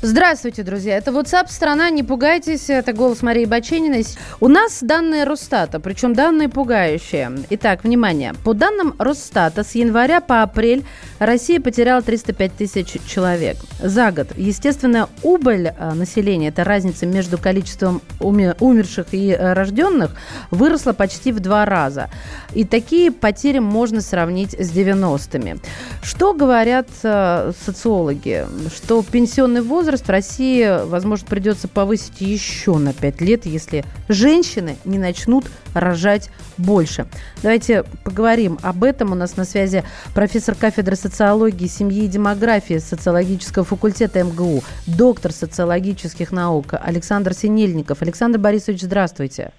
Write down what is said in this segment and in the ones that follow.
Здравствуйте, друзья. Это WhatsApp страна, не пугайтесь. Это голос Марии Бачениной. У нас данные Росстата, причем данные пугающие. Итак, внимание. По данным Росстата, с января по апрель Россия потеряла 305 тысяч человек за год. Естественно, убыль а, населения, это разница между количеством умерших и э, рожденных, выросла почти в два раза. И такие потери можно сравнить с 90-ми. Что говорят э, социологи? Что пенсионный возраст возраст России, возможно, придется повысить еще на 5 лет, если женщины не начнут рожать больше. Давайте поговорим об этом. У нас на связи профессор кафедры социологии, семьи и демографии социологического факультета МГУ, доктор социологических наук Александр Синельников. Александр Борисович, здравствуйте.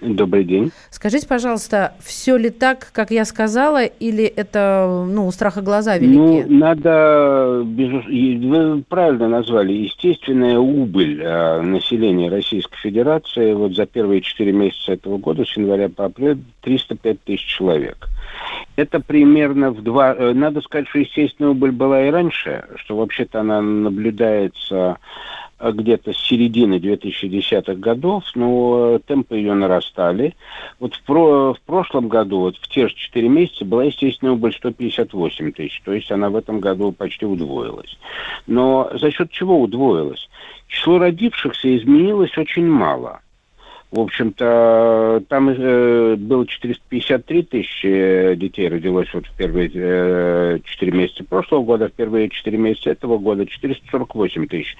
Добрый день. Скажите, пожалуйста, все ли так, как я сказала, или это, ну, у страха глаза велики? Ну, надо, вы правильно назвали, естественная убыль э, населения Российской Федерации вот за первые четыре месяца этого года, с января по апрель, 305 тысяч человек. Это примерно в два... Э, надо сказать, что естественная убыль была и раньше, что вообще-то она наблюдается где-то с середины 2010-х годов, но темпы ее нарастали. Вот в, про, в прошлом году, вот в те же 4 месяца, была, естественно, убыль 158 тысяч, то есть она в этом году почти удвоилась. Но за счет чего удвоилась? Число родившихся изменилось очень мало – в общем-то, там э, было 453 тысячи детей родилось вот в первые э, 4 месяца прошлого года, в первые 4 месяца этого года 448 тысяч.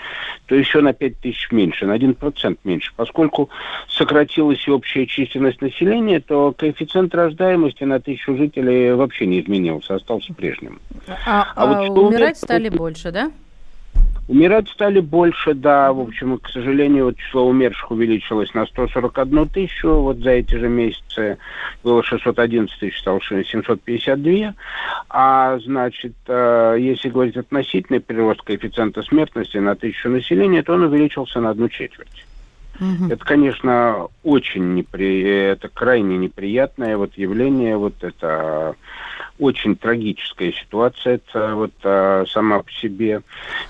То еще на 5 тысяч меньше, на 1% меньше. Поскольку сократилась и общая численность населения, то коэффициент рождаемости на тысячу жителей вообще не изменился, остался прежним. А, а, а вот умирать умер... стали больше, да? Умирать стали больше, да. В общем, к сожалению, вот число умерших увеличилось на 141 тысячу. Вот за эти же месяцы было 611 тысяч, стало 752. А, значит, э, если говорить относительный прирост коэффициента смертности на тысячу населения, то он увеличился на одну четверть. Угу. Это, конечно, очень непри... это крайне неприятное вот явление, вот это очень трагическая ситуация это вот а, сама по себе.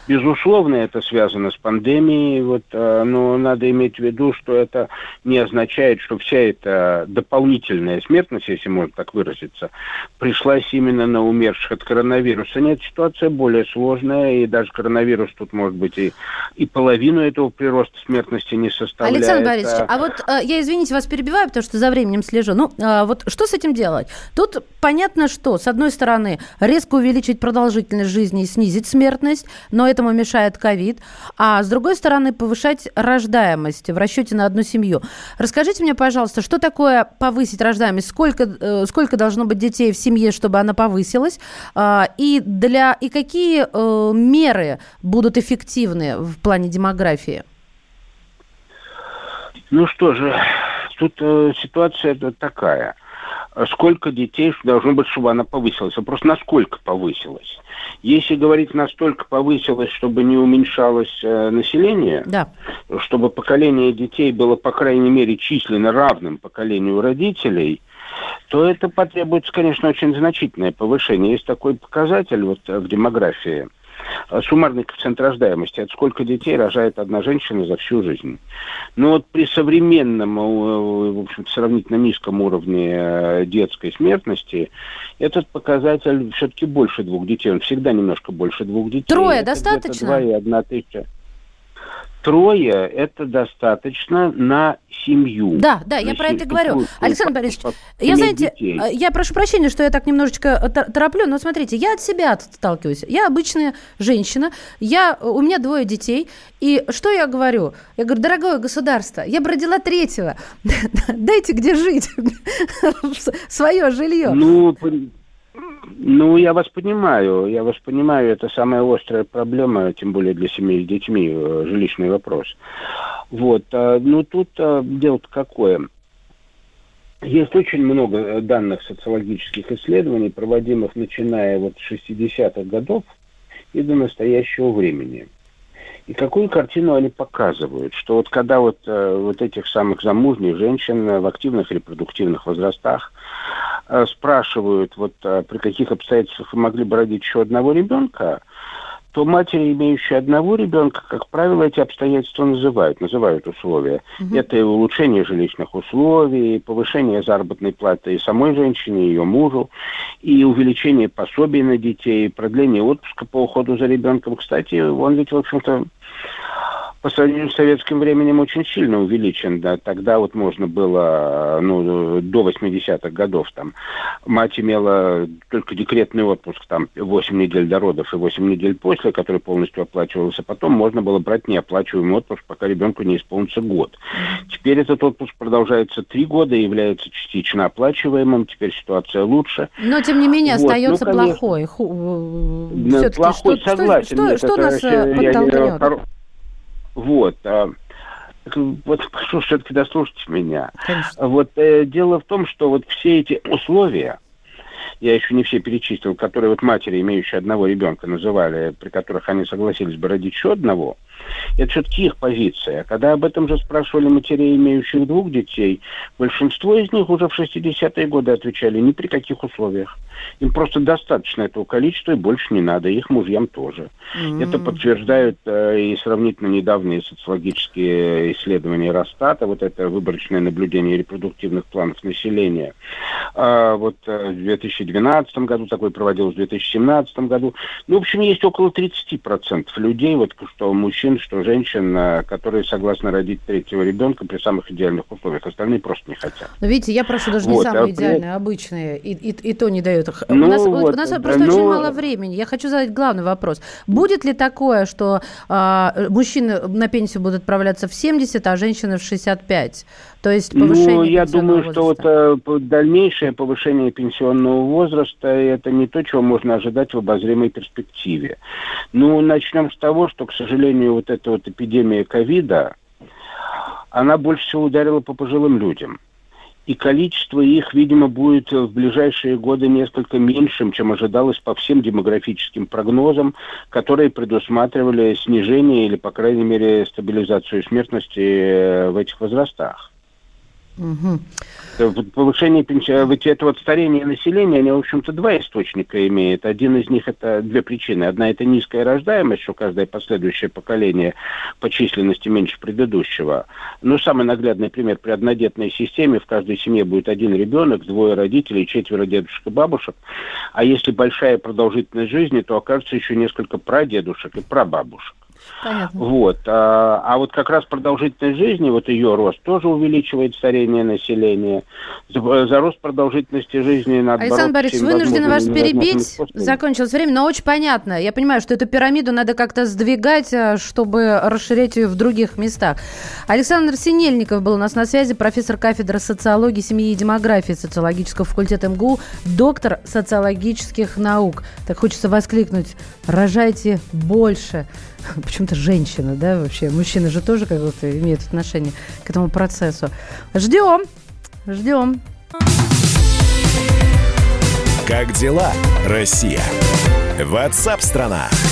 Безусловно, это связано с пандемией, вот, а, но надо иметь в виду, что это не означает, что вся эта дополнительная смертность, если можно так выразиться, пришлась именно на умерших от коронавируса. Нет, ситуация более сложная, и даже коронавирус тут может быть и, и половину этого прироста смертности не составляет. Александр Борисович, а вот а, я, извините, вас перебиваю, потому что за временем слежу. Ну, а, вот что с этим делать? Тут понятно, что с одной стороны, резко увеличить продолжительность жизни и снизить смертность, но этому мешает ковид, а с другой стороны, повышать рождаемость в расчете на одну семью. Расскажите мне, пожалуйста, что такое повысить рождаемость? Сколько, э, сколько должно быть детей в семье, чтобы она повысилась? Э, и, для, и какие э, меры будут эффективны в плане демографии? Ну что же, тут э, ситуация такая сколько детей должно быть, чтобы она повысилась. Вопрос, насколько повысилась. Если говорить, настолько повысилась, чтобы не уменьшалось э, население, да. чтобы поколение детей было, по крайней мере, численно равным поколению родителей, то это потребуется, конечно, очень значительное повышение. Есть такой показатель вот в демографии – Э, суммарный коэффициент рождаемости, это сколько детей рожает одна женщина за всю жизнь. Но вот при современном, э, в общем сравнительно низком уровне э, детской смертности, этот показатель все-таки больше двух детей. Он всегда немножко больше двух детей. Трое это достаточно? Два и одна тысяча трое – это достаточно на семью. Да, да, я про это говорю. Александр Борисович, я, знаете, детей. Э, я прошу прощения, что я так немножечко э, тороплю, но смотрите, я от себя отталкиваюсь. Я обычная женщина, я, у меня двое детей, и что я говорю? Я говорю, дорогое государство, я бы родила третьего, дайте где жить, свое жилье. Ну, ну, я вас понимаю, я вас понимаю, это самая острая проблема, тем более для семей с детьми, э, жилищный вопрос. Вот, а, ну тут а, дело-то какое. есть очень много э, данных социологических исследований, проводимых начиная вот с 60-х годов и до настоящего времени. И какую картину они показывают? Что вот когда вот, э, вот этих самых замужних женщин в активных репродуктивных возрастах э, спрашивают, вот при каких обстоятельствах вы могли бы родить еще одного ребенка, то матери, имеющие одного ребенка, как правило, эти обстоятельства называют, называют условия. Угу. Это и улучшение жилищных условий, и повышение заработной платы и самой женщине, и ее мужу, и увеличение пособий на детей, и продление отпуска по уходу за ребенком. Кстати, он ведь, в общем-то, по сравнению с советским временем очень сильно увеличен. Да. Тогда вот можно было, ну, до 80-х годов там, мать имела только декретный отпуск, там, 8 недель до родов и 8 недель после, который полностью оплачивался. Потом можно было брать неоплачиваемый отпуск, пока ребенку не исполнится год. Теперь этот отпуск продолжается 3 года и является частично оплачиваемым. Теперь ситуация лучше. Но, тем не менее, вот. остается ну, плохой. Ху... Плохой, что, согласен. Что, что, что нас э, подтолкнет? Вот. А, вот прошу все-таки дослушать меня. Конечно. Вот э, дело в том, что вот все эти условия, я еще не все перечислил, которые вот матери, имеющие одного ребенка, называли, при которых они согласились бы родить еще одного, это все-таки их позиция. Когда об этом же спрашивали матерей, имеющих двух детей, большинство из них уже в 60-е годы отвечали ни при каких условиях. Им просто достаточно этого количества и больше не надо, их мужьям тоже. Mm-hmm. Это подтверждают э, и сравнительно недавние социологические исследования Росстата, вот это выборочное наблюдение репродуктивных планов населения. А, вот э, в 2012 году такой проводилось, в 2017 году. Ну, в общем, есть около 30% людей, вот что мужчин, что женщин, э, которые согласны родить третьего ребенка при самых идеальных условиях. Остальные просто не хотят. Но видите, я прошу даже не вот, самые а идеальные, а обычные, и, и, и то не дают. Ну, у нас, вот, у нас просто ну... очень мало времени. Я хочу задать главный вопрос. Будет ли такое, что а, мужчины на пенсию будут отправляться в 70, а женщины в 65? То есть ну, повышение Ну, я думаю, возраста. что вот э, дальнейшее повышение пенсионного возраста – это не то, чего можно ожидать в обозримой перспективе. Ну, начнем с того, что, к сожалению, вот эта вот эпидемия ковида, она больше всего ударила по пожилым людям. И количество их, видимо, будет в ближайшие годы несколько меньшим, чем ожидалось по всем демографическим прогнозам, которые предусматривали снижение или, по крайней мере, стабилизацию смертности э, в этих возрастах. Угу. Повышение пенсии, ведь это вот старение населения, они, в общем-то, два источника имеют. Один из них это две причины. Одна это низкая рождаемость, что каждое последующее поколение по численности меньше предыдущего. Ну, самый наглядный пример при однодетной системе в каждой семье будет один ребенок, двое родителей, четверо дедушек и бабушек. А если большая продолжительность жизни, то окажется еще несколько прадедушек и прабабушек. Понятно. Вот. А, а вот как раз продолжительность жизни, вот ее рост, тоже увеличивает старение населения. За, за рост продолжительности жизни надо Александр Борисович, вынуждены вас перебить. Закончилось время, но очень понятно. Я понимаю, что эту пирамиду надо как-то сдвигать, а, чтобы расширять ее в других местах. Александр Синельников был у нас на связи, профессор кафедры социологии, семьи и демографии социологического факультета МГУ, доктор социологических наук. Так хочется воскликнуть, рожайте больше. Почему-то женщина, да, вообще. Мужчины же тоже как то имеют отношение к этому процессу. Ждем, ждем. Как дела, Россия? Ватсап-страна! страна